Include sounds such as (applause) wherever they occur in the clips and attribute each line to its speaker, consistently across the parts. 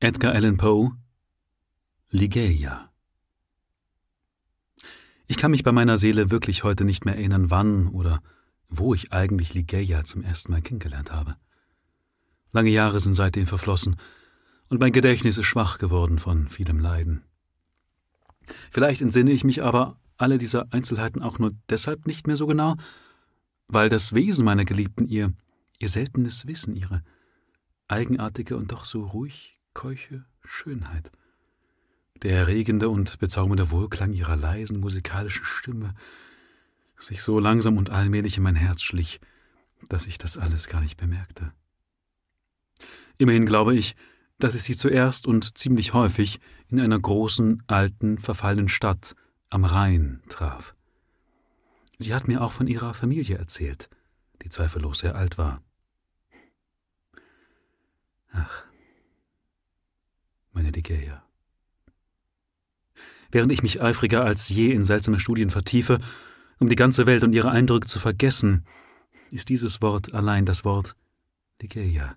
Speaker 1: Edgar Allan Poe Ligeia Ich kann mich bei meiner Seele wirklich heute nicht mehr erinnern, wann oder wo ich eigentlich Ligeia zum ersten Mal kennengelernt habe. Lange Jahre sind seitdem verflossen, und mein Gedächtnis ist schwach geworden von vielem Leiden. Vielleicht entsinne ich mich aber alle dieser Einzelheiten auch nur deshalb nicht mehr so genau, weil das Wesen meiner Geliebten ihr, ihr seltenes Wissen, ihre eigenartige und doch so ruhig keuche Schönheit. Der erregende und bezaubernde Wohlklang ihrer leisen musikalischen Stimme sich so langsam und allmählich in mein Herz schlich, dass ich das alles gar nicht bemerkte. Immerhin glaube ich, dass ich sie zuerst und ziemlich häufig in einer großen, alten, verfallenen Stadt am Rhein traf. Sie hat mir auch von ihrer Familie erzählt, die zweifellos sehr alt war. Ach, meine Ligeia. Während ich mich eifriger als je in seltsame Studien vertiefe, um die ganze Welt und ihre Eindrücke zu vergessen, ist dieses Wort allein das Wort Ligeia,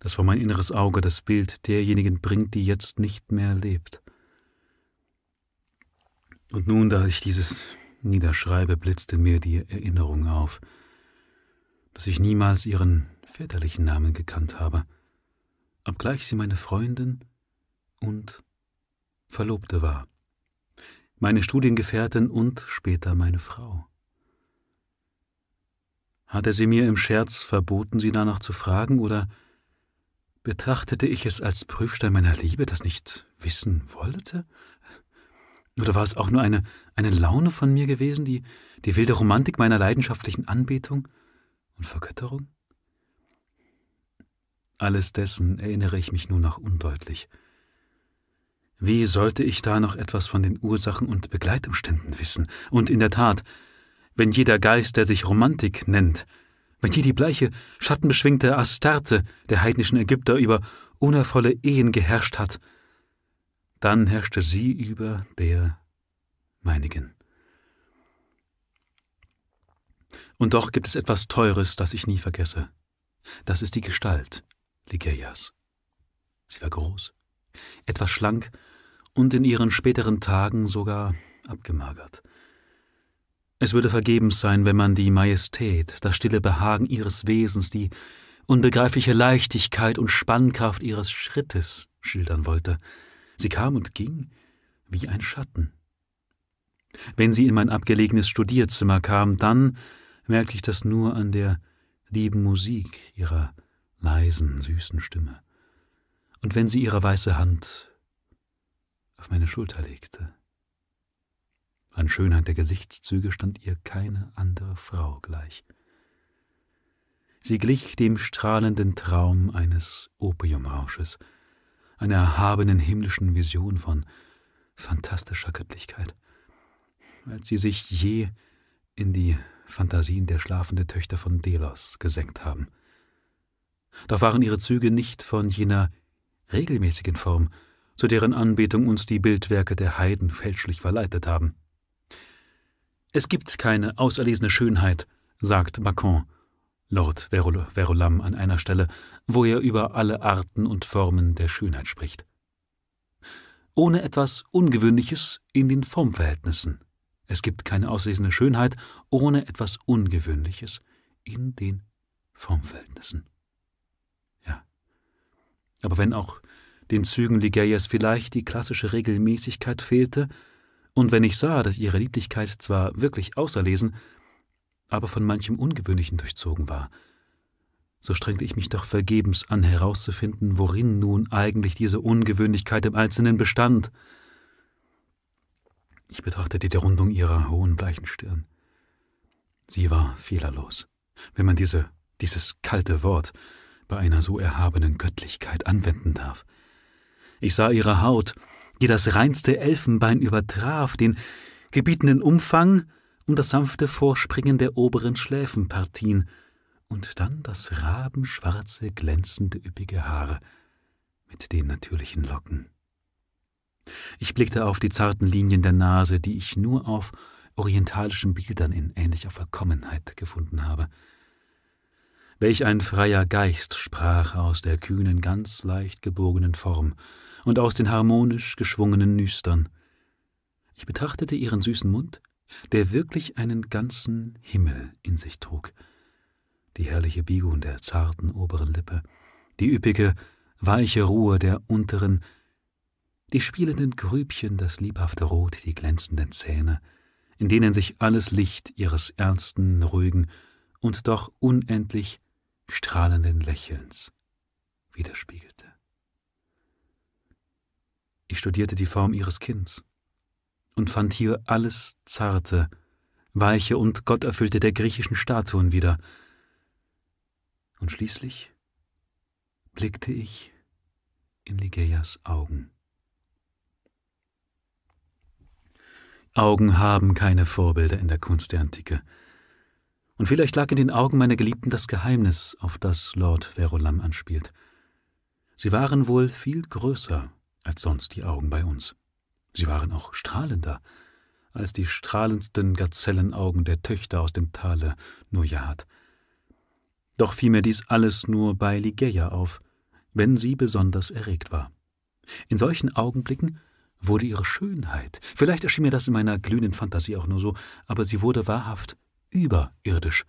Speaker 1: das vor mein inneres Auge das Bild derjenigen bringt, die jetzt nicht mehr lebt. Und nun, da ich dieses niederschreibe, blitzt in mir die Erinnerung auf, dass ich niemals ihren väterlichen Namen gekannt habe, obgleich sie meine Freundin und Verlobte war, meine Studiengefährtin und später meine Frau. Hatte sie mir im Scherz verboten, sie danach zu fragen, oder betrachtete ich es als Prüfstein meiner Liebe, das nicht wissen wollte? Oder war es auch nur eine, eine Laune von mir gewesen, die, die wilde Romantik meiner leidenschaftlichen Anbetung und Vergötterung? Alles dessen erinnere ich mich nur noch undeutlich. Wie sollte ich da noch etwas von den Ursachen und Begleitumständen wissen? Und in der Tat, wenn jeder Geist, der sich Romantik nennt, wenn hier die bleiche, schattenbeschwingte Astarte der heidnischen Ägypter über unervolle Ehen geherrscht hat, dann herrschte sie über der meinigen. Und doch gibt es etwas Teures, das ich nie vergesse. Das ist die Gestalt Ligeias. Sie war groß, etwas schlank und in ihren späteren Tagen sogar abgemagert. Es würde vergebens sein, wenn man die Majestät, das stille Behagen ihres Wesens, die unbegreifliche Leichtigkeit und Spannkraft ihres Schrittes schildern wollte. Sie kam und ging wie ein Schatten. Wenn sie in mein abgelegenes Studierzimmer kam, dann merkte ich das nur an der lieben Musik ihrer leisen, süßen Stimme. Und wenn sie ihre weiße Hand auf meine Schulter legte. An Schönheit der Gesichtszüge stand ihr keine andere Frau gleich. Sie glich dem strahlenden Traum eines Opiumrausches, einer erhabenen himmlischen Vision von fantastischer Göttlichkeit, als sie sich je in die Fantasien der schlafenden Töchter von Delos gesenkt haben. Doch waren ihre Züge nicht von jener regelmäßigen Form, zu deren Anbetung uns die Bildwerke der Heiden fälschlich verleitet haben. Es gibt keine auserlesene Schönheit, sagt Bacon, Lord Verulam an einer Stelle, wo er über alle Arten und Formen der Schönheit spricht. Ohne etwas Ungewöhnliches in den Formverhältnissen. Es gibt keine auserlesene Schönheit ohne etwas Ungewöhnliches in den Formverhältnissen. Ja. Aber wenn auch den Zügen Ligeias vielleicht die klassische Regelmäßigkeit fehlte, und wenn ich sah, dass ihre Lieblichkeit zwar wirklich auserlesen, aber von manchem Ungewöhnlichen durchzogen war, so strengte ich mich doch vergebens an herauszufinden, worin nun eigentlich diese Ungewöhnlichkeit im Einzelnen bestand. Ich betrachtete die Rundung ihrer hohen bleichen Stirn. Sie war fehlerlos, wenn man diese, dieses kalte Wort bei einer so erhabenen Göttlichkeit anwenden darf. Ich sah ihre Haut, die das reinste Elfenbein übertraf, den gebietenden Umfang und das sanfte Vorspringen der oberen Schläfenpartien, und dann das rabenschwarze, glänzende, üppige Haar mit den natürlichen Locken. Ich blickte auf die zarten Linien der Nase, die ich nur auf orientalischen Bildern in ähnlicher Vollkommenheit gefunden habe. Welch ein freier Geist sprach aus der kühnen, ganz leicht gebogenen Form und aus den harmonisch geschwungenen Nüstern. Ich betrachtete ihren süßen Mund, der wirklich einen ganzen Himmel in sich trug, die herrliche Biegung der zarten oberen Lippe, die üppige, weiche Ruhe der unteren, die spielenden Grübchen, das liebhafte Rot, die glänzenden Zähne, in denen sich alles Licht ihres ernsten, ruhigen und doch unendlich strahlenden Lächelns widerspiegelte. Ich studierte die Form ihres Kinns und fand hier alles Zarte, Weiche und Gotterfüllte der griechischen Statuen wieder. Und schließlich blickte ich in Ligeias Augen. Augen haben keine Vorbilder in der Kunst der Antike. Und vielleicht lag in den Augen meiner Geliebten das Geheimnis, auf das Lord Verulam anspielt. Sie waren wohl viel größer als sonst die Augen bei uns. Sie waren auch strahlender als die strahlendsten Gazellenaugen der Töchter aus dem Tale Nujat. Doch fiel mir dies alles nur bei Ligeia auf, wenn sie besonders erregt war. In solchen Augenblicken wurde ihre Schönheit, vielleicht erschien mir das in meiner glühenden Fantasie auch nur so, aber sie wurde wahrhaft überirdisch.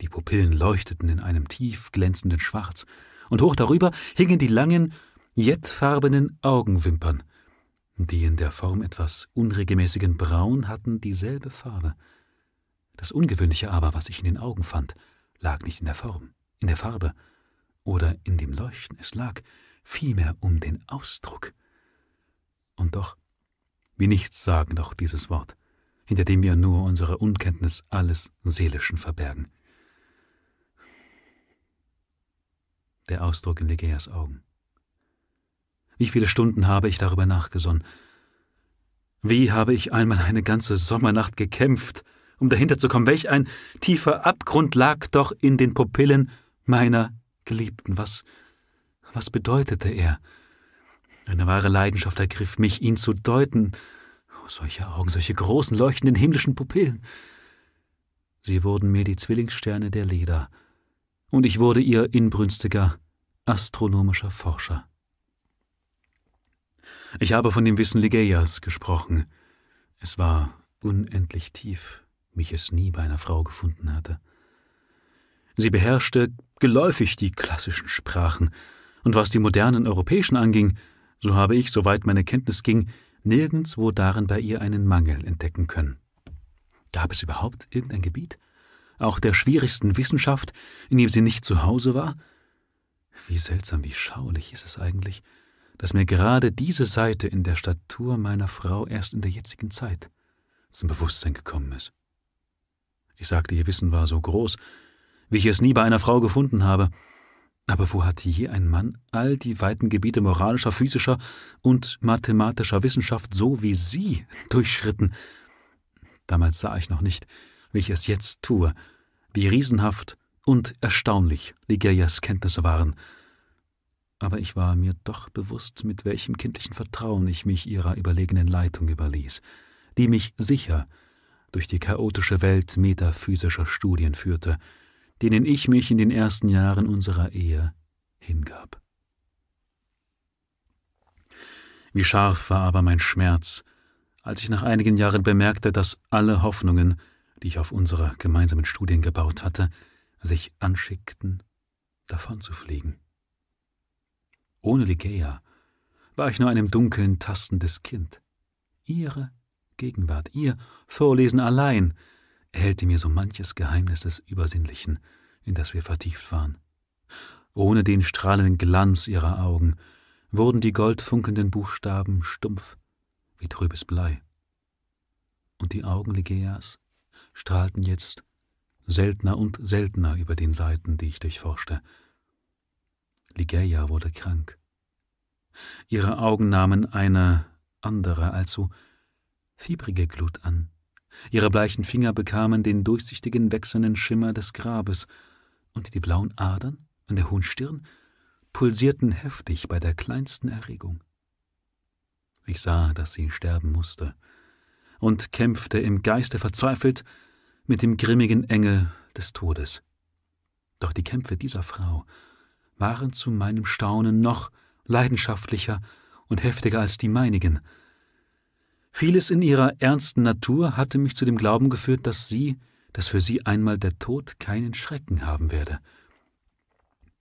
Speaker 1: Die Pupillen leuchteten in einem tief glänzenden Schwarz, und hoch darüber hingen die langen, jettfarbenen Augenwimpern, die in der Form etwas unregelmäßigen Braun hatten dieselbe Farbe. Das Ungewöhnliche aber, was ich in den Augen fand, lag nicht in der Form, in der Farbe oder in dem Leuchten, es lag vielmehr um den Ausdruck. Und doch, wie nichts sagen doch dieses Wort, hinter dem wir nur unsere Unkenntnis alles Seelischen verbergen. Der Ausdruck in Ligeias Augen. Wie viele Stunden habe ich darüber nachgesonnen? Wie habe ich einmal eine ganze Sommernacht gekämpft, um dahinter zu kommen, welch ein tiefer Abgrund lag doch in den Pupillen meiner Geliebten. Was, was bedeutete er? Eine wahre Leidenschaft ergriff mich, ihn zu deuten. Oh, solche Augen, solche großen, leuchtenden himmlischen Pupillen. Sie wurden mir die Zwillingssterne der Leder, und ich wurde ihr inbrünstiger astronomischer Forscher. Ich habe von dem Wissen Ligeias gesprochen. Es war unendlich tief, wie ich es nie bei einer Frau gefunden hatte. Sie beherrschte geläufig die klassischen Sprachen, und was die modernen europäischen anging, so habe ich, soweit meine Kenntnis ging, nirgendswo darin bei ihr einen Mangel entdecken können. Gab es überhaupt irgendein Gebiet, auch der schwierigsten Wissenschaft, in dem sie nicht zu Hause war? Wie seltsam, wie schaulich ist es eigentlich, dass mir gerade diese Seite in der Statur meiner Frau erst in der jetzigen Zeit zum Bewusstsein gekommen ist. Ich sagte, ihr Wissen war so groß, wie ich es nie bei einer Frau gefunden habe, aber wo hat je ein Mann all die weiten Gebiete moralischer, physischer und mathematischer Wissenschaft so wie Sie (laughs) durchschritten? Damals sah ich noch nicht, wie ich es jetzt tue, wie riesenhaft und erstaunlich Ligeias Kenntnisse waren. Aber ich war mir doch bewusst, mit welchem kindlichen Vertrauen ich mich ihrer überlegenen Leitung überließ, die mich sicher durch die chaotische Welt metaphysischer Studien führte, denen ich mich in den ersten Jahren unserer Ehe hingab. Wie scharf war aber mein Schmerz, als ich nach einigen Jahren bemerkte, dass alle Hoffnungen, die ich auf unsere gemeinsamen Studien gebaut hatte, sich anschickten, davonzufliegen. Ohne Ligeia war ich nur einem dunklen, tastendes Kind. Ihre Gegenwart, ihr Vorlesen allein erhellte mir so manches Geheimnis des Übersinnlichen, in das wir vertieft waren. Ohne den strahlenden Glanz ihrer Augen wurden die goldfunkelnden Buchstaben stumpf wie trübes Blei. Und die Augen Ligeias strahlten jetzt seltener und seltener über den Seiten, die ich durchforschte. Ligeia wurde krank. Ihre Augen nahmen eine andere, allzu fiebrige Glut an. Ihre bleichen Finger bekamen den durchsichtigen, wechselnden Schimmer des Grabes, und die blauen Adern an der hohen Stirn pulsierten heftig bei der kleinsten Erregung. Ich sah, dass sie sterben musste, und kämpfte im Geiste verzweifelt mit dem grimmigen Engel des Todes. Doch die Kämpfe dieser Frau waren zu meinem Staunen noch leidenschaftlicher und heftiger als die meinigen. Vieles in ihrer ernsten Natur hatte mich zu dem Glauben geführt, dass sie, dass für sie einmal der Tod keinen Schrecken haben werde.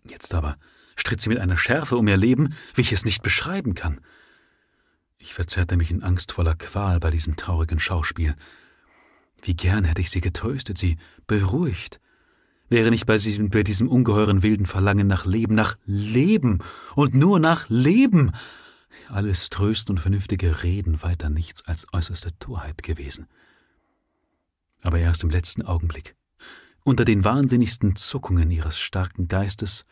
Speaker 1: Jetzt aber stritt sie mit einer Schärfe um ihr Leben, wie ich es nicht beschreiben kann. Ich verzerrte mich in angstvoller Qual bei diesem traurigen Schauspiel. Wie gern hätte ich sie getröstet, sie beruhigt. Wäre nicht bei diesem, bei diesem ungeheuren wilden Verlangen nach Leben, nach Leben und nur nach Leben, alles Trösten und vernünftige Reden weiter nichts als äußerste Torheit gewesen. Aber erst im letzten Augenblick, unter den wahnsinnigsten Zuckungen ihres starken Geistes,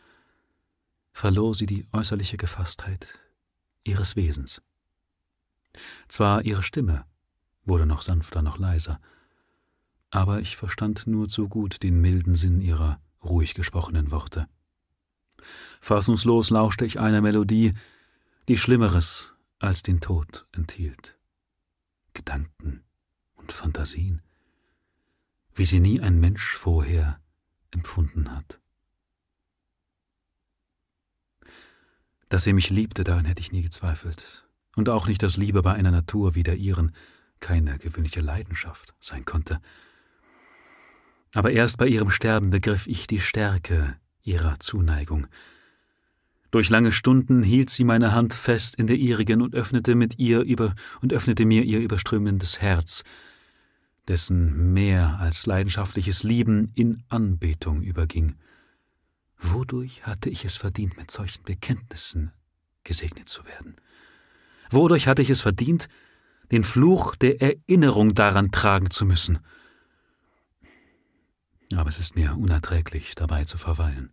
Speaker 1: verlor sie die äußerliche Gefasstheit ihres Wesens. Zwar ihre Stimme wurde noch sanfter, noch leiser, aber ich verstand nur zu gut den milden Sinn ihrer ruhig gesprochenen Worte. Fassungslos lauschte ich einer Melodie, die Schlimmeres als den Tod enthielt. Gedanken und Fantasien, wie sie nie ein Mensch vorher empfunden hat. Dass sie mich liebte, daran hätte ich nie gezweifelt, und auch nicht, dass Liebe bei einer Natur wie der ihren keine gewöhnliche Leidenschaft sein konnte. Aber erst bei ihrem Sterben begriff ich die Stärke ihrer Zuneigung. Durch lange Stunden hielt sie meine Hand fest in der ihrigen und öffnete mit ihr über und öffnete mir ihr überströmendes Herz, dessen mehr als leidenschaftliches Lieben in Anbetung überging. Wodurch hatte ich es verdient, mit solchen Bekenntnissen gesegnet zu werden? Wodurch hatte ich es verdient, den Fluch der Erinnerung daran tragen zu müssen? Aber es ist mir unerträglich, dabei zu verweilen.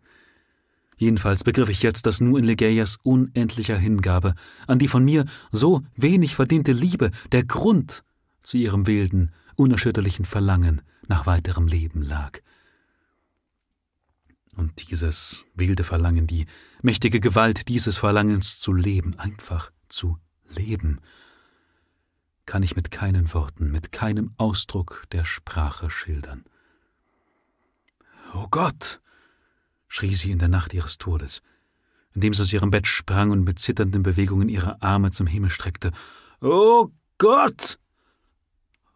Speaker 1: Jedenfalls begriff ich jetzt, dass nur in Legeias unendlicher Hingabe an die von mir so wenig verdiente Liebe der Grund zu ihrem wilden, unerschütterlichen Verlangen nach weiterem Leben lag. Und dieses wilde Verlangen, die mächtige Gewalt dieses Verlangens zu leben, einfach zu Leben, kann ich mit keinen Worten, mit keinem Ausdruck der Sprache schildern. O Gott! schrie sie in der Nacht ihres Todes, indem sie aus ihrem Bett sprang und mit zitternden Bewegungen ihre Arme zum Himmel streckte. O Gott!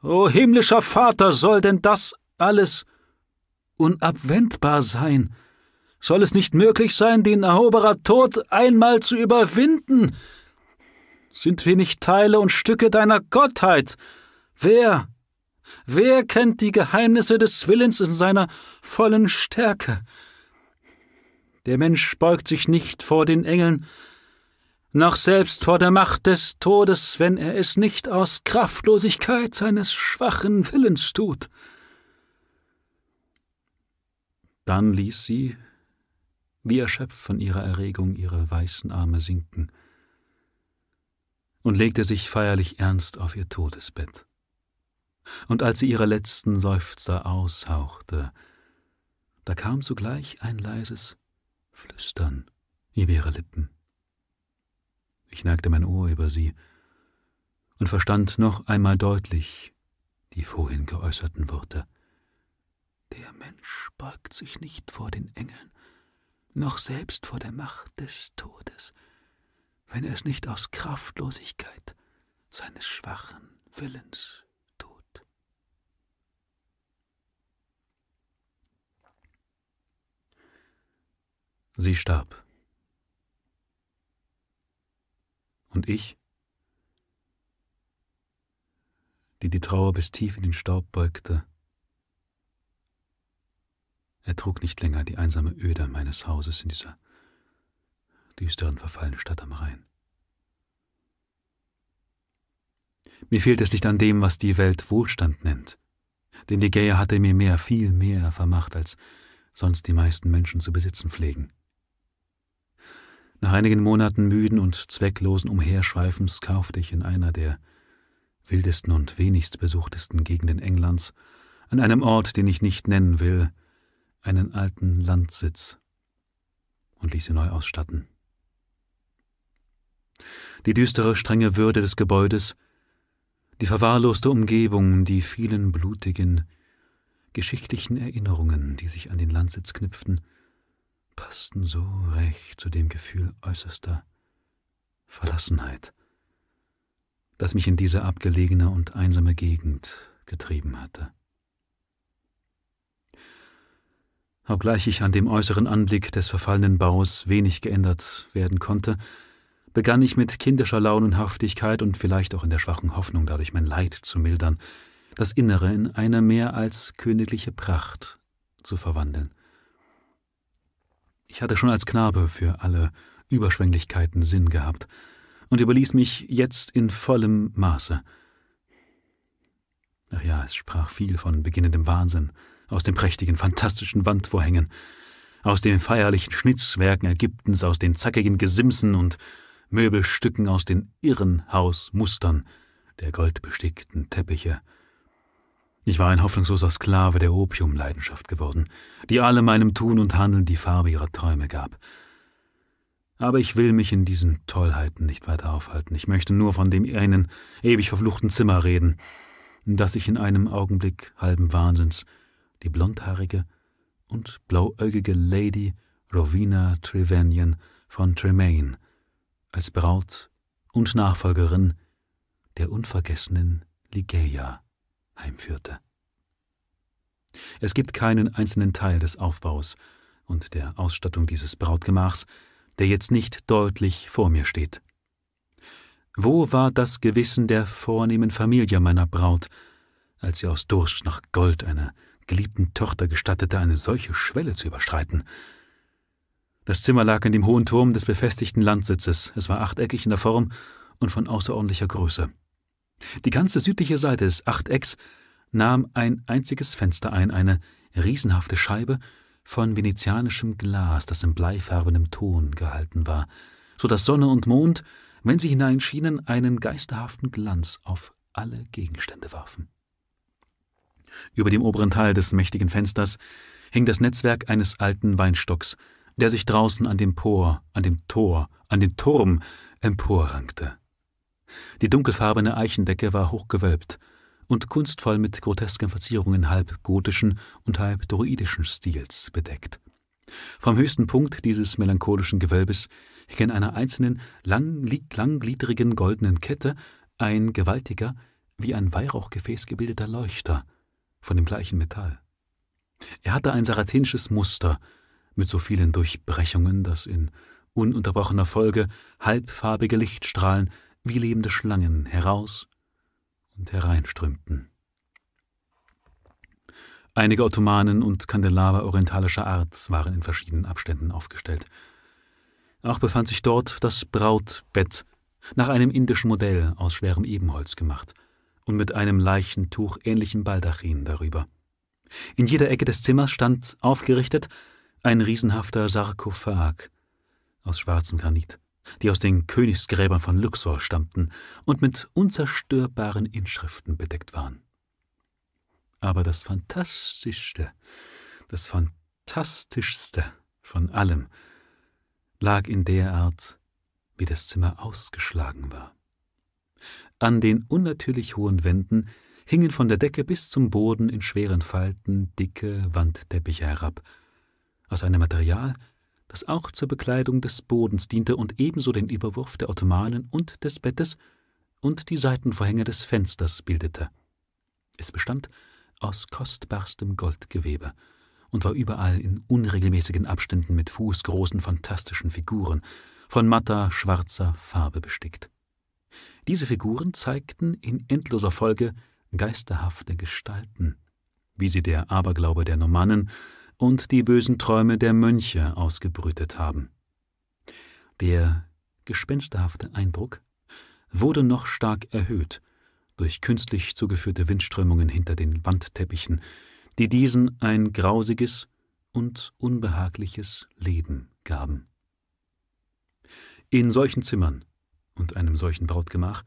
Speaker 1: O himmlischer Vater, soll denn das alles unabwendbar sein? Soll es nicht möglich sein, den Eroberer Tod einmal zu überwinden? Sind wir nicht Teile und Stücke deiner Gottheit? Wer, wer kennt die Geheimnisse des Willens in seiner vollen Stärke? Der Mensch beugt sich nicht vor den Engeln, noch selbst vor der Macht des Todes, wenn er es nicht aus Kraftlosigkeit seines schwachen Willens tut. Dann ließ sie, wie erschöpft von ihrer Erregung, ihre weißen Arme sinken und legte sich feierlich ernst auf ihr Todesbett. Und als sie ihre letzten Seufzer aushauchte, da kam sogleich ein leises Flüstern über ihre Lippen. Ich neigte mein Ohr über sie und verstand noch einmal deutlich die vorhin geäußerten Worte. Der Mensch beugt sich nicht vor den Engeln, noch selbst vor der Macht des Todes, wenn er es nicht aus Kraftlosigkeit seines schwachen Willens tut. Sie starb. Und ich, die die Trauer bis tief in den Staub beugte, ertrug nicht länger die einsame Öde meines Hauses in dieser düsteren, verfallenen Stadt am Rhein. Mir fehlt es nicht an dem, was die Welt Wohlstand nennt, denn die Gähe hatte mir mehr, viel mehr vermacht, als sonst die meisten Menschen zu besitzen pflegen. Nach einigen Monaten müden und zwecklosen Umherschweifens kaufte ich in einer der wildesten und wenigst besuchtesten Gegenden Englands, an einem Ort, den ich nicht nennen will, einen alten Landsitz und ließ ihn neu ausstatten. Die düstere, strenge Würde des Gebäudes, die verwahrloste Umgebung, die vielen blutigen, geschichtlichen Erinnerungen, die sich an den Landsitz knüpften, passten so recht zu dem Gefühl äußerster Verlassenheit, das mich in diese abgelegene und einsame Gegend getrieben hatte. Obgleich ich an dem äußeren Anblick des verfallenen Baus wenig geändert werden konnte, begann ich mit kindischer Launenhaftigkeit und vielleicht auch in der schwachen Hoffnung, dadurch mein Leid zu mildern, das Innere in eine mehr als königliche Pracht zu verwandeln. Ich hatte schon als Knabe für alle Überschwänglichkeiten Sinn gehabt und überließ mich jetzt in vollem Maße. Ach ja, es sprach viel von beginnendem Wahnsinn, aus den prächtigen, fantastischen Wandvorhängen, aus den feierlichen Schnitzwerken Ägyptens, aus den zackigen Gesimsen und Möbelstücken, aus den irren Hausmustern der goldbestickten Teppiche. Ich war ein hoffnungsloser Sklave der Opiumleidenschaft geworden, die alle meinem Tun und Handeln die Farbe ihrer Träume gab. Aber ich will mich in diesen Tollheiten nicht weiter aufhalten. Ich möchte nur von dem einen ewig verfluchten Zimmer reden, in das ich in einem Augenblick halben Wahnsinns die blondhaarige und blauäugige Lady Rowena Trevanion von Tremaine als Braut und Nachfolgerin der unvergessenen Ligeia heimführte. Es gibt keinen einzelnen Teil des Aufbaus und der Ausstattung dieses Brautgemachs, der jetzt nicht deutlich vor mir steht. Wo war das Gewissen der vornehmen Familie meiner Braut, als sie aus Durst nach Gold einer geliebten Tochter gestattete, eine solche Schwelle zu überschreiten? Das Zimmer lag in dem hohen Turm des befestigten Landsitzes. Es war achteckig in der Form und von außerordentlicher Größe. Die ganze südliche Seite des Achtecks nahm ein einziges Fenster ein, eine riesenhafte Scheibe von venezianischem Glas, das in bleifarbenem Ton gehalten war, so dass Sonne und Mond, wenn sie hineinschienen, einen geisterhaften Glanz auf alle Gegenstände warfen. Über dem oberen Teil des mächtigen Fensters hing das Netzwerk eines alten Weinstocks, der sich draußen an dem Por, an dem Tor, an den Turm emporrankte. Die dunkelfarbene Eichendecke war hochgewölbt und kunstvoll mit grotesken Verzierungen halb gotischen und halb druidischen Stils bedeckt. Vom höchsten Punkt dieses melancholischen Gewölbes hing in einer einzelnen, lang, langgliedrigen goldenen Kette ein gewaltiger, wie ein Weihrauchgefäß gebildeter Leuchter von dem gleichen Metall. Er hatte ein saratinisches Muster mit so vielen Durchbrechungen, dass in ununterbrochener Folge halbfarbige Lichtstrahlen wie lebende Schlangen heraus und hereinströmten. Einige Ottomanen und Kandelaber orientalischer Art waren in verschiedenen Abständen aufgestellt. Auch befand sich dort das Brautbett, nach einem indischen Modell aus schwerem Ebenholz gemacht und mit einem Leichentuch ähnlichem Baldachin darüber. In jeder Ecke des Zimmers stand aufgerichtet ein riesenhafter Sarkophag aus schwarzem Granit die aus den Königsgräbern von Luxor stammten und mit unzerstörbaren Inschriften bedeckt waren. Aber das Fantastischste, das Fantastischste von allem lag in der Art, wie das Zimmer ausgeschlagen war. An den unnatürlich hohen Wänden hingen von der Decke bis zum Boden in schweren Falten dicke Wandteppiche herab, aus einem Material, das auch zur Bekleidung des Bodens diente und ebenso den Überwurf der Ottomanen und des Bettes und die Seitenvorhänge des Fensters bildete. Es bestand aus kostbarstem Goldgewebe und war überall in unregelmäßigen Abständen mit fußgroßen fantastischen Figuren von matter schwarzer Farbe bestickt. Diese Figuren zeigten in endloser Folge geisterhafte Gestalten, wie sie der Aberglaube der Normannen und die bösen Träume der Mönche ausgebrütet haben. Der gespensterhafte Eindruck wurde noch stark erhöht durch künstlich zugeführte Windströmungen hinter den Wandteppichen, die diesen ein grausiges und unbehagliches Leben gaben. In solchen Zimmern und einem solchen Brautgemach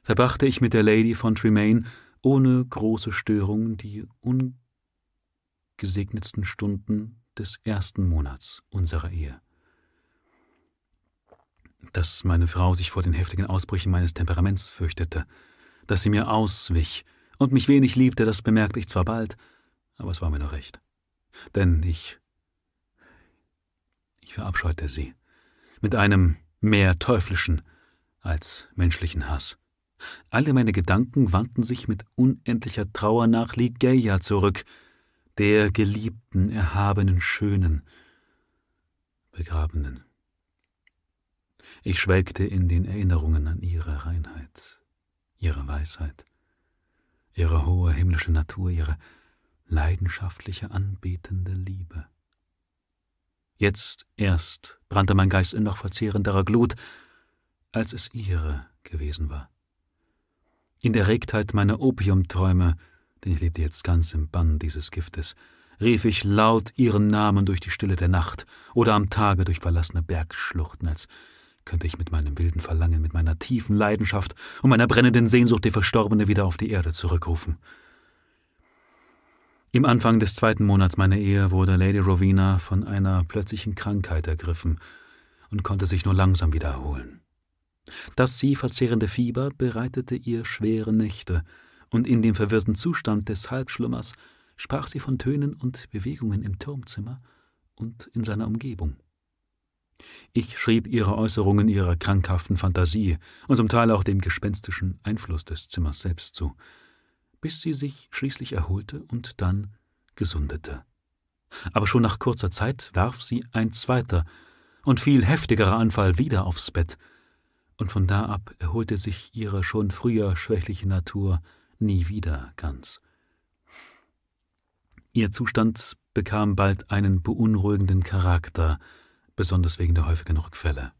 Speaker 1: verbrachte ich mit der Lady von Tremaine ohne große Störung die un gesegnetsten Stunden des ersten Monats unserer Ehe. Dass meine Frau sich vor den heftigen Ausbrüchen meines Temperaments fürchtete, dass sie mir auswich und mich wenig liebte, das bemerkte ich zwar bald, aber es war mir noch recht. Denn ich Ich verabscheute sie, mit einem mehr teuflischen als menschlichen Hass. Alle meine Gedanken wandten sich mit unendlicher Trauer nach Ligeia zurück, der geliebten, erhabenen, schönen, begrabenen. Ich schwelgte in den Erinnerungen an ihre Reinheit, ihre Weisheit, ihre hohe himmlische Natur, ihre leidenschaftliche, anbetende Liebe. Jetzt erst brannte mein Geist in noch verzehrenderer Glut, als es ihre gewesen war. In der Regtheit meiner Opiumträume, denn ich lebte jetzt ganz im Bann dieses Giftes, rief ich laut ihren Namen durch die Stille der Nacht oder am Tage durch verlassene Bergschluchten, als könnte ich mit meinem wilden Verlangen, mit meiner tiefen Leidenschaft und meiner brennenden Sehnsucht die Verstorbene wieder auf die Erde zurückrufen. Im Anfang des zweiten Monats meiner Ehe wurde Lady Rowena von einer plötzlichen Krankheit ergriffen und konnte sich nur langsam wieder erholen. Das sie verzehrende Fieber bereitete ihr schwere Nächte, und in dem verwirrten Zustand des Halbschlummers sprach sie von Tönen und Bewegungen im Turmzimmer und in seiner Umgebung. Ich schrieb ihre Äußerungen ihrer krankhaften Fantasie und zum Teil auch dem gespenstischen Einfluss des Zimmers selbst zu, bis sie sich schließlich erholte und dann gesundete. Aber schon nach kurzer Zeit warf sie ein zweiter und viel heftigerer Anfall wieder aufs Bett, und von da ab erholte sich ihre schon früher schwächliche Natur nie wieder ganz. Ihr Zustand bekam bald einen beunruhigenden Charakter, besonders wegen der häufigen Rückfälle.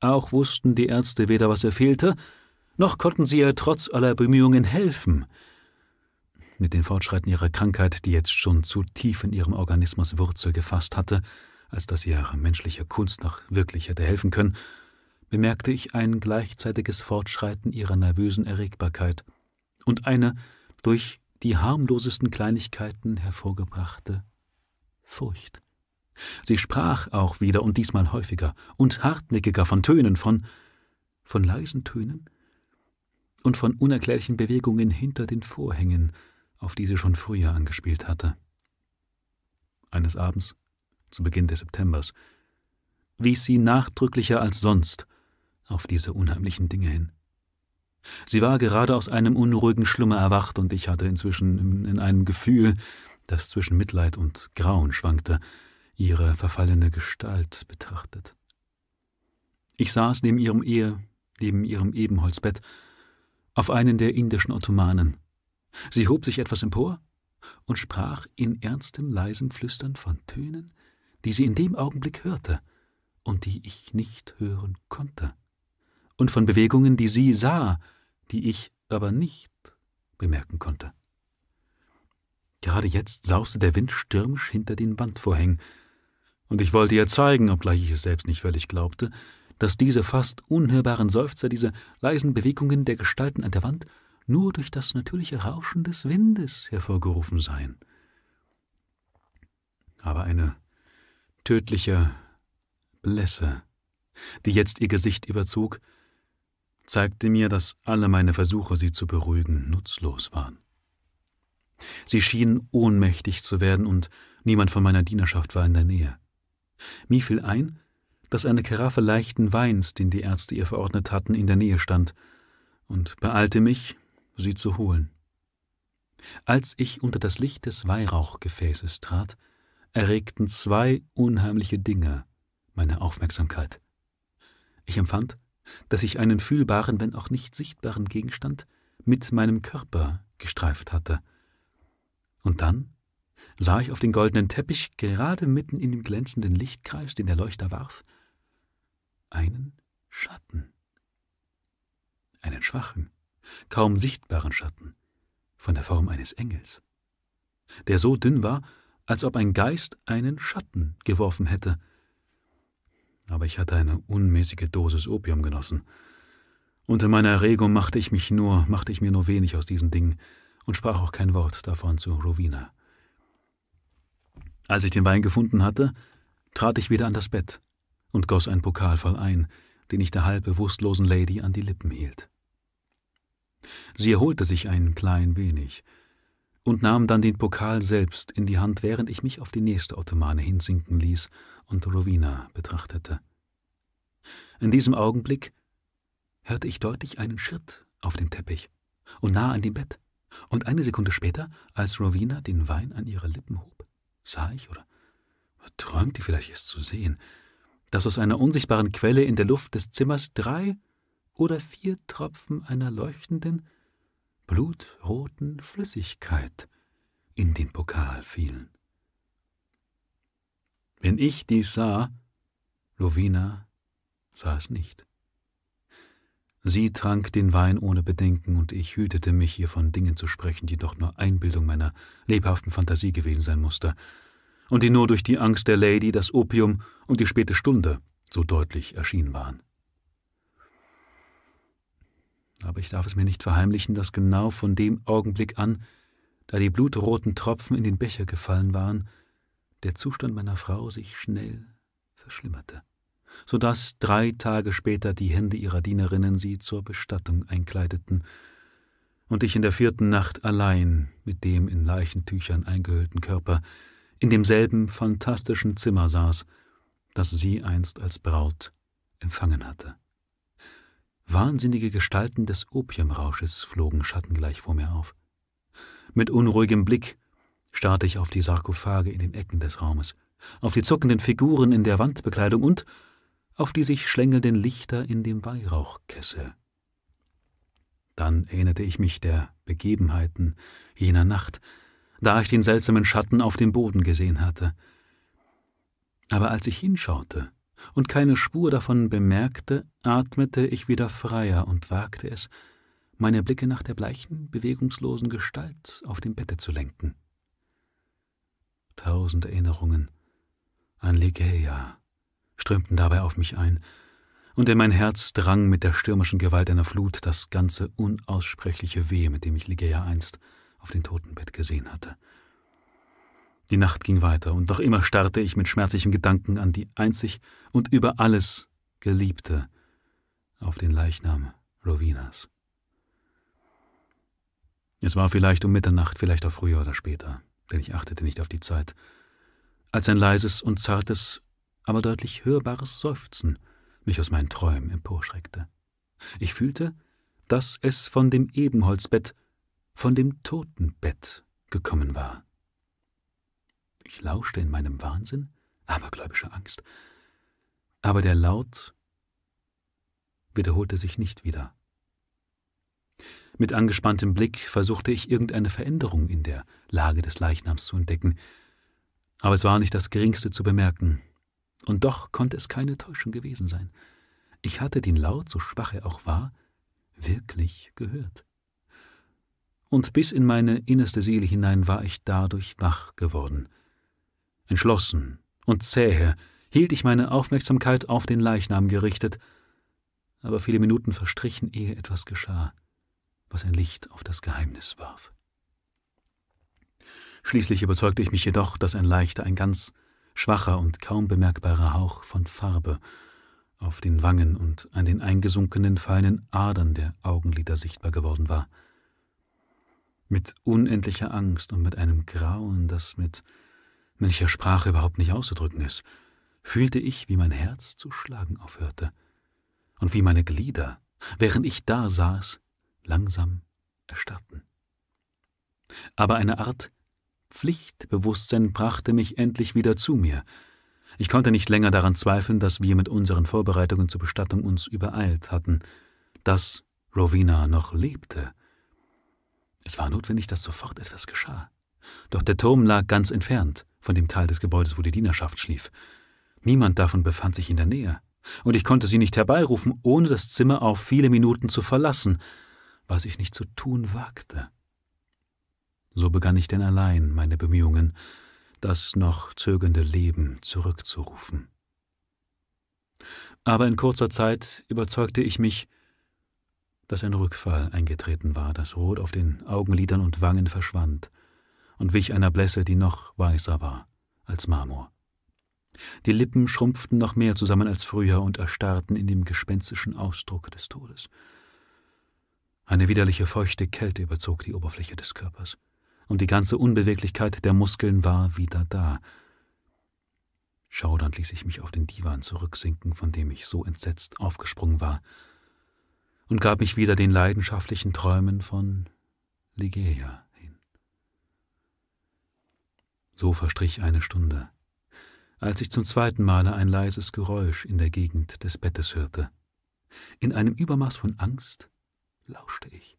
Speaker 1: Auch wussten die Ärzte weder, was er fehlte, noch konnten sie ihr trotz aller Bemühungen helfen. Mit dem Fortschreiten ihrer Krankheit, die jetzt schon zu tief in ihrem Organismus Wurzel gefasst hatte, als dass ihre menschliche Kunst noch wirklich hätte helfen können, bemerkte ich ein gleichzeitiges Fortschreiten ihrer nervösen Erregbarkeit und eine durch die harmlosesten Kleinigkeiten hervorgebrachte Furcht. Sie sprach auch wieder und diesmal häufiger und hartnäckiger von Tönen, von, von leisen Tönen und von unerklärlichen Bewegungen hinter den Vorhängen, auf die sie schon früher angespielt hatte. Eines Abends, zu Beginn des Septembers, wies sie nachdrücklicher als sonst auf diese unheimlichen Dinge hin. Sie war gerade aus einem unruhigen Schlummer erwacht, und ich hatte inzwischen in einem Gefühl, das zwischen Mitleid und Grauen schwankte, ihre verfallene Gestalt betrachtet. Ich saß neben ihrem Ehe, neben ihrem Ebenholzbett, auf einen der indischen Ottomanen. Sie hob sich etwas empor und sprach in ernstem, leisem Flüstern von Tönen, die sie in dem Augenblick hörte und die ich nicht hören konnte und von Bewegungen, die sie sah, die ich aber nicht bemerken konnte. Gerade jetzt sauste der Wind stürmisch hinter den Wandvorhängen, und ich wollte ihr zeigen, obgleich ich es selbst nicht völlig glaubte, dass diese fast unhörbaren Seufzer, diese leisen Bewegungen der Gestalten an der Wand nur durch das natürliche Rauschen des Windes hervorgerufen seien. Aber eine tödliche Blässe, die jetzt ihr Gesicht überzog, zeigte mir, dass alle meine Versuche, sie zu beruhigen, nutzlos waren. Sie schien ohnmächtig zu werden, und niemand von meiner Dienerschaft war in der Nähe. Mir fiel ein, dass eine Karaffe leichten Weins, den die Ärzte ihr verordnet hatten, in der Nähe stand, und beeilte mich, sie zu holen. Als ich unter das Licht des Weihrauchgefäßes trat, erregten zwei unheimliche Dinge meine Aufmerksamkeit. Ich empfand, dass ich einen fühlbaren, wenn auch nicht sichtbaren Gegenstand mit meinem Körper gestreift hatte. Und dann sah ich auf den goldenen Teppich, gerade mitten in dem glänzenden Lichtkreis, den der Leuchter warf, einen Schatten. Einen schwachen, kaum sichtbaren Schatten, von der Form eines Engels, der so dünn war, als ob ein Geist einen Schatten geworfen hätte, aber ich hatte eine unmäßige Dosis Opium genossen. Unter meiner Erregung machte ich mich nur, machte ich mir nur wenig aus diesen Dingen und sprach auch kein Wort davon zu Rowena. Als ich den Wein gefunden hatte, trat ich wieder an das Bett und goss ein Pokal voll ein, den ich der halb bewusstlosen Lady an die Lippen hielt. Sie erholte sich ein klein wenig, und nahm dann den Pokal selbst in die Hand, während ich mich auf die nächste Ottomane hinsinken ließ und Rowena betrachtete. In diesem Augenblick hörte ich deutlich einen Schritt auf dem Teppich und nahe an dem Bett, und eine Sekunde später, als Rowena den Wein an ihre Lippen hob, sah ich oder träumte vielleicht es zu sehen, dass aus einer unsichtbaren Quelle in der Luft des Zimmers drei oder vier Tropfen einer leuchtenden, blutroten Flüssigkeit in den Pokal fielen. Wenn ich dies sah, Rowena sah es nicht. Sie trank den Wein ohne Bedenken, und ich hütete mich, ihr von Dingen zu sprechen, die doch nur Einbildung meiner lebhaften Fantasie gewesen sein musste, und die nur durch die Angst der Lady, das Opium und die späte Stunde so deutlich erschienen waren. Aber ich darf es mir nicht verheimlichen, dass genau von dem Augenblick an, da die blutroten Tropfen in den Becher gefallen waren, der Zustand meiner Frau sich schnell verschlimmerte, so dass drei Tage später die Hände ihrer Dienerinnen sie zur Bestattung einkleideten und ich in der vierten Nacht allein mit dem in Leichentüchern eingehüllten Körper in demselben fantastischen Zimmer saß, das sie einst als Braut empfangen hatte. Wahnsinnige Gestalten des Opiumrausches flogen schattengleich vor mir auf. Mit unruhigem Blick starrte ich auf die Sarkophage in den Ecken des Raumes, auf die zuckenden Figuren in der Wandbekleidung und auf die sich schlängelnden Lichter in dem Weihrauchkessel. Dann erinnerte ich mich der Begebenheiten jener Nacht, da ich den seltsamen Schatten auf dem Boden gesehen hatte. Aber als ich hinschaute, und keine Spur davon bemerkte, atmete ich wieder freier und wagte es, meine Blicke nach der bleichen, bewegungslosen Gestalt auf dem Bette zu lenken. Tausend Erinnerungen an Ligeia strömten dabei auf mich ein, und in mein Herz drang mit der stürmischen Gewalt einer Flut das ganze unaussprechliche Weh, mit dem ich Ligeia einst auf dem Totenbett gesehen hatte. Die Nacht ging weiter, und noch immer starrte ich mit schmerzlichem Gedanken an die einzig und über alles Geliebte, auf den Leichnam Rowinas. Es war vielleicht um Mitternacht, vielleicht auch früher oder später, denn ich achtete nicht auf die Zeit, als ein leises und zartes, aber deutlich hörbares Seufzen mich aus meinen Träumen emporschreckte. Ich fühlte, dass es von dem Ebenholzbett, von dem Totenbett gekommen war. Ich lauschte in meinem Wahnsinn, abergläubischer Angst. Aber der Laut wiederholte sich nicht wieder. Mit angespanntem Blick versuchte ich irgendeine Veränderung in der Lage des Leichnams zu entdecken, aber es war nicht das geringste zu bemerken, und doch konnte es keine Täuschung gewesen sein. Ich hatte den Laut, so schwach er auch war, wirklich gehört. Und bis in meine innerste Seele hinein war ich dadurch wach geworden – Entschlossen und zähe hielt ich meine Aufmerksamkeit auf den Leichnam gerichtet, aber viele Minuten verstrichen, ehe etwas geschah, was ein Licht auf das Geheimnis warf. Schließlich überzeugte ich mich jedoch, dass ein leichter, ein ganz schwacher und kaum bemerkbarer Hauch von Farbe auf den Wangen und an den eingesunkenen feinen Adern der Augenlider sichtbar geworden war. Mit unendlicher Angst und mit einem Grauen, das mit welcher Sprache überhaupt nicht auszudrücken ist, fühlte ich, wie mein Herz zu schlagen aufhörte und wie meine Glieder, während ich da saß, langsam erstarrten. Aber eine Art Pflichtbewusstsein brachte mich endlich wieder zu mir. Ich konnte nicht länger daran zweifeln, dass wir mit unseren Vorbereitungen zur Bestattung uns übereilt hatten, dass Rowena noch lebte. Es war notwendig, dass sofort etwas geschah. Doch der Turm lag ganz entfernt, von dem Teil des Gebäudes, wo die Dienerschaft schlief. Niemand davon befand sich in der Nähe, und ich konnte sie nicht herbeirufen, ohne das Zimmer auf viele Minuten zu verlassen, was ich nicht zu tun wagte. So begann ich denn allein meine Bemühungen, das noch zögernde Leben zurückzurufen. Aber in kurzer Zeit überzeugte ich mich, dass ein Rückfall eingetreten war, das Rot auf den Augenlidern und Wangen verschwand, und wich einer Blässe, die noch weißer war als Marmor. Die Lippen schrumpften noch mehr zusammen als früher und erstarrten in dem gespenstischen Ausdruck des Todes. Eine widerliche feuchte Kälte überzog die Oberfläche des Körpers, und die ganze Unbeweglichkeit der Muskeln war wieder da. Schaudernd ließ ich mich auf den Divan zurücksinken, von dem ich so entsetzt aufgesprungen war, und gab mich wieder den leidenschaftlichen Träumen von Ligeia. So verstrich eine Stunde, als ich zum zweiten Male ein leises Geräusch in der Gegend des Bettes hörte. In einem Übermaß von Angst lauschte ich,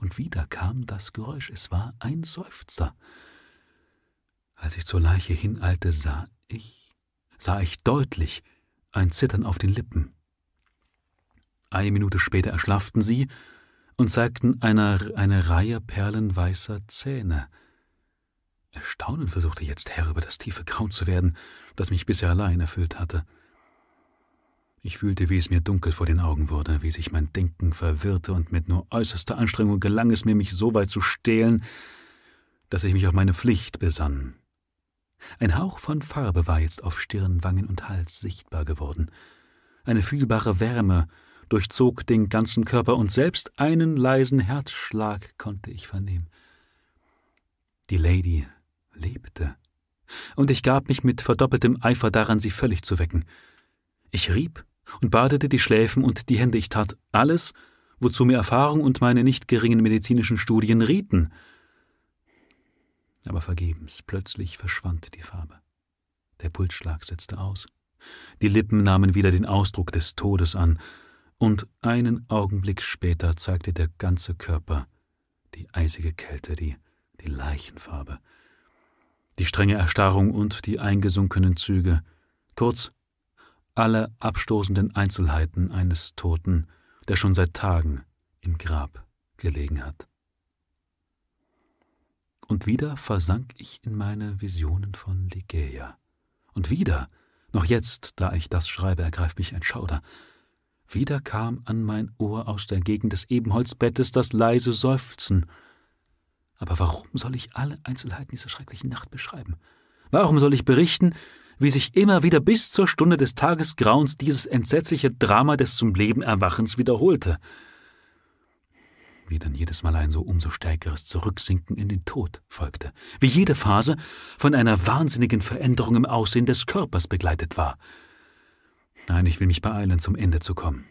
Speaker 1: und wieder kam das Geräusch, es war ein Seufzer. Als ich zur Leiche hineilte, sah ich, sah ich deutlich ein Zittern auf den Lippen. Eine Minute später erschlafften sie und zeigten eine, eine Reihe perlenweißer Zähne. Erstaunen versuchte jetzt Herr über das tiefe Grauen zu werden, das mich bisher allein erfüllt hatte. Ich fühlte, wie es mir dunkel vor den Augen wurde, wie sich mein Denken verwirrte, und mit nur äußerster Anstrengung gelang es mir, mich so weit zu stehlen, dass ich mich auf meine Pflicht besann. Ein Hauch von Farbe war jetzt auf Stirn, Wangen und Hals sichtbar geworden. Eine fühlbare Wärme durchzog den ganzen Körper, und selbst einen leisen Herzschlag konnte ich vernehmen. Die Lady lebte, und ich gab mich mit verdoppeltem Eifer daran, sie völlig zu wecken. Ich rieb und badete die Schläfen und die Hände, ich tat alles, wozu mir Erfahrung und meine nicht geringen medizinischen Studien rieten. Aber vergebens, plötzlich verschwand die Farbe. Der Pulsschlag setzte aus. Die Lippen nahmen wieder den Ausdruck des Todes an, und einen Augenblick später zeigte der ganze Körper die eisige Kälte, die, die Leichenfarbe, die strenge Erstarrung und die eingesunkenen Züge, kurz alle abstoßenden Einzelheiten eines Toten, der schon seit Tagen im Grab gelegen hat. Und wieder versank ich in meine Visionen von Ligeia. Und wieder, noch jetzt, da ich das schreibe, ergreift mich ein Schauder, wieder kam an mein Ohr aus der Gegend des Ebenholzbettes das leise Seufzen. Aber warum soll ich alle Einzelheiten dieser schrecklichen Nacht beschreiben? Warum soll ich berichten, wie sich immer wieder bis zur Stunde des Tagesgrauens dieses entsetzliche Drama des zum Leben Erwachens wiederholte? Wie dann jedes Mal ein so umso stärkeres Zurücksinken in den Tod folgte, wie jede Phase von einer wahnsinnigen Veränderung im Aussehen des Körpers begleitet war. Nein, ich will mich beeilen, zum Ende zu kommen.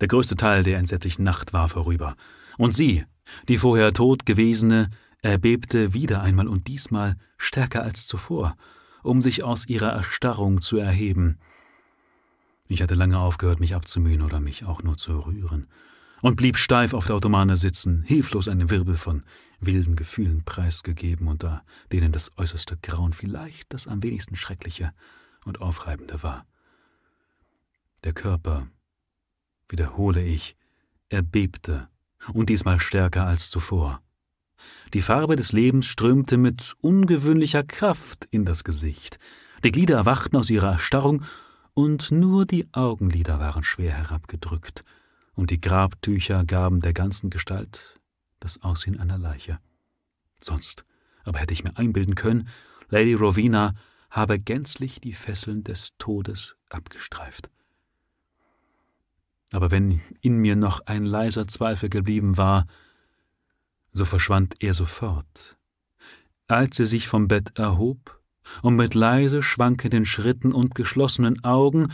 Speaker 1: Der größte Teil der entsetzlichen Nacht war vorüber, und sie, die vorher tot gewesene, erbebte wieder einmal und diesmal stärker als zuvor, um sich aus ihrer Erstarrung zu erheben. Ich hatte lange aufgehört, mich abzumühen oder mich auch nur zu rühren, und blieb steif auf der Ottomane sitzen, hilflos einem Wirbel von wilden Gefühlen preisgegeben, unter denen das äußerste Grauen vielleicht das am wenigsten schreckliche und aufreibende war. Der Körper, wiederhole ich, erbebte, und diesmal stärker als zuvor. Die Farbe des Lebens strömte mit ungewöhnlicher Kraft in das Gesicht, die Glieder erwachten aus ihrer Erstarrung, und nur die Augenlider waren schwer herabgedrückt, und die Grabtücher gaben der ganzen Gestalt das Aussehen einer Leiche. Sonst aber hätte ich mir einbilden können, Lady Rowena habe gänzlich die Fesseln des Todes abgestreift. Aber wenn in mir noch ein leiser Zweifel geblieben war, so verschwand er sofort. Als sie sich vom Bett erhob und mit leise schwankenden Schritten und geschlossenen Augen,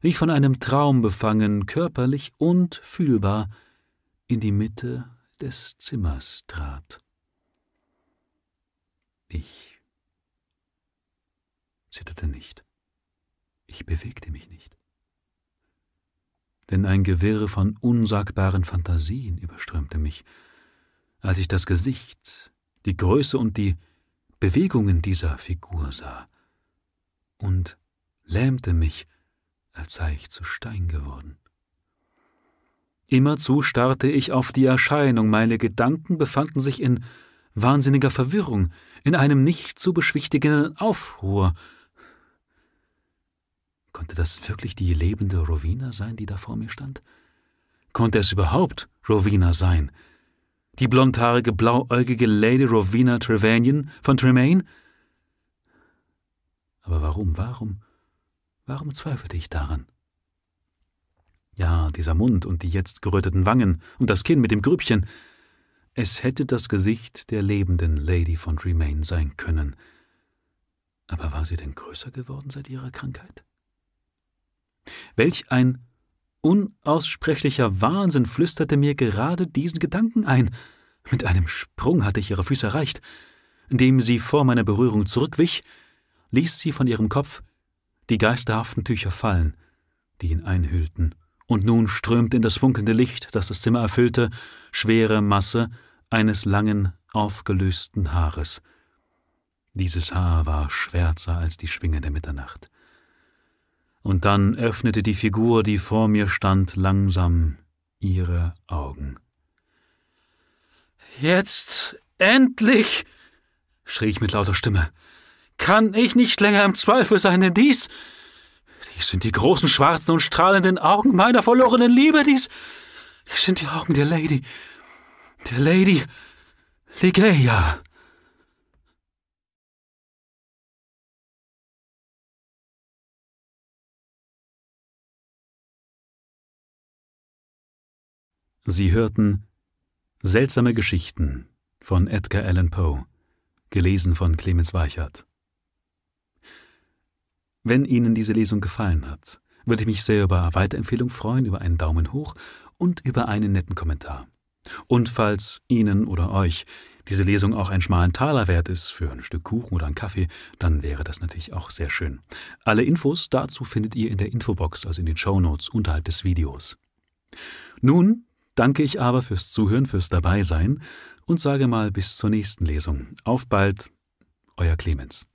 Speaker 1: wie von einem Traum befangen, körperlich und fühlbar, in die Mitte des Zimmers trat. Ich zitterte nicht. Ich bewegte mich nicht. Denn ein Gewirr von unsagbaren Fantasien überströmte mich, als ich das Gesicht, die Größe und die Bewegungen dieser Figur sah, und lähmte mich, als sei ich zu Stein geworden. Immerzu starrte ich auf die Erscheinung, meine Gedanken befanden sich in wahnsinniger Verwirrung, in einem nicht zu beschwichtigenden Aufruhr, Konnte das wirklich die lebende Rowena sein, die da vor mir stand? Konnte es überhaupt Rowena sein? Die blondhaarige, blauäugige Lady Rowena Trevanion von Tremaine? Aber warum, warum, warum zweifelte ich daran? Ja, dieser Mund und die jetzt geröteten Wangen und das Kinn mit dem Grübchen. Es hätte das Gesicht der lebenden Lady von Tremaine sein können. Aber war sie denn größer geworden seit ihrer Krankheit? Welch ein unaussprechlicher Wahnsinn flüsterte mir gerade diesen Gedanken ein. Mit einem Sprung hatte ich ihre Füße erreicht. Indem sie vor meiner Berührung zurückwich, ließ sie von ihrem Kopf die geisterhaften Tücher fallen, die ihn einhüllten, und nun strömte in das funkelnde Licht, das das Zimmer erfüllte, schwere Masse eines langen, aufgelösten Haares. Dieses Haar war schwärzer als die Schwinge der Mitternacht. Und dann öffnete die Figur, die vor mir stand, langsam ihre Augen. Jetzt endlich, schrie ich mit lauter Stimme, kann ich nicht länger im Zweifel sein, denn dies, dies sind die großen schwarzen und strahlenden Augen meiner verlorenen Liebe, dies, dies sind die Augen der Lady, der Lady Ligeia. Sie hörten Seltsame Geschichten von Edgar Allan Poe, gelesen von Clemens Weichert. Wenn Ihnen diese Lesung gefallen hat, würde ich mich sehr über Weiterempfehlung freuen, über einen Daumen hoch und über einen netten Kommentar. Und falls Ihnen oder euch diese Lesung auch einen schmalen Taler wert ist für ein Stück Kuchen oder einen Kaffee, dann wäre das natürlich auch sehr schön. Alle Infos dazu findet ihr in der Infobox, also in den Show Notes unterhalb des Videos. Nun danke ich aber fürs Zuhören, fürs Dabeisein und sage mal bis zur nächsten Lesung. Auf bald, euer Clemens.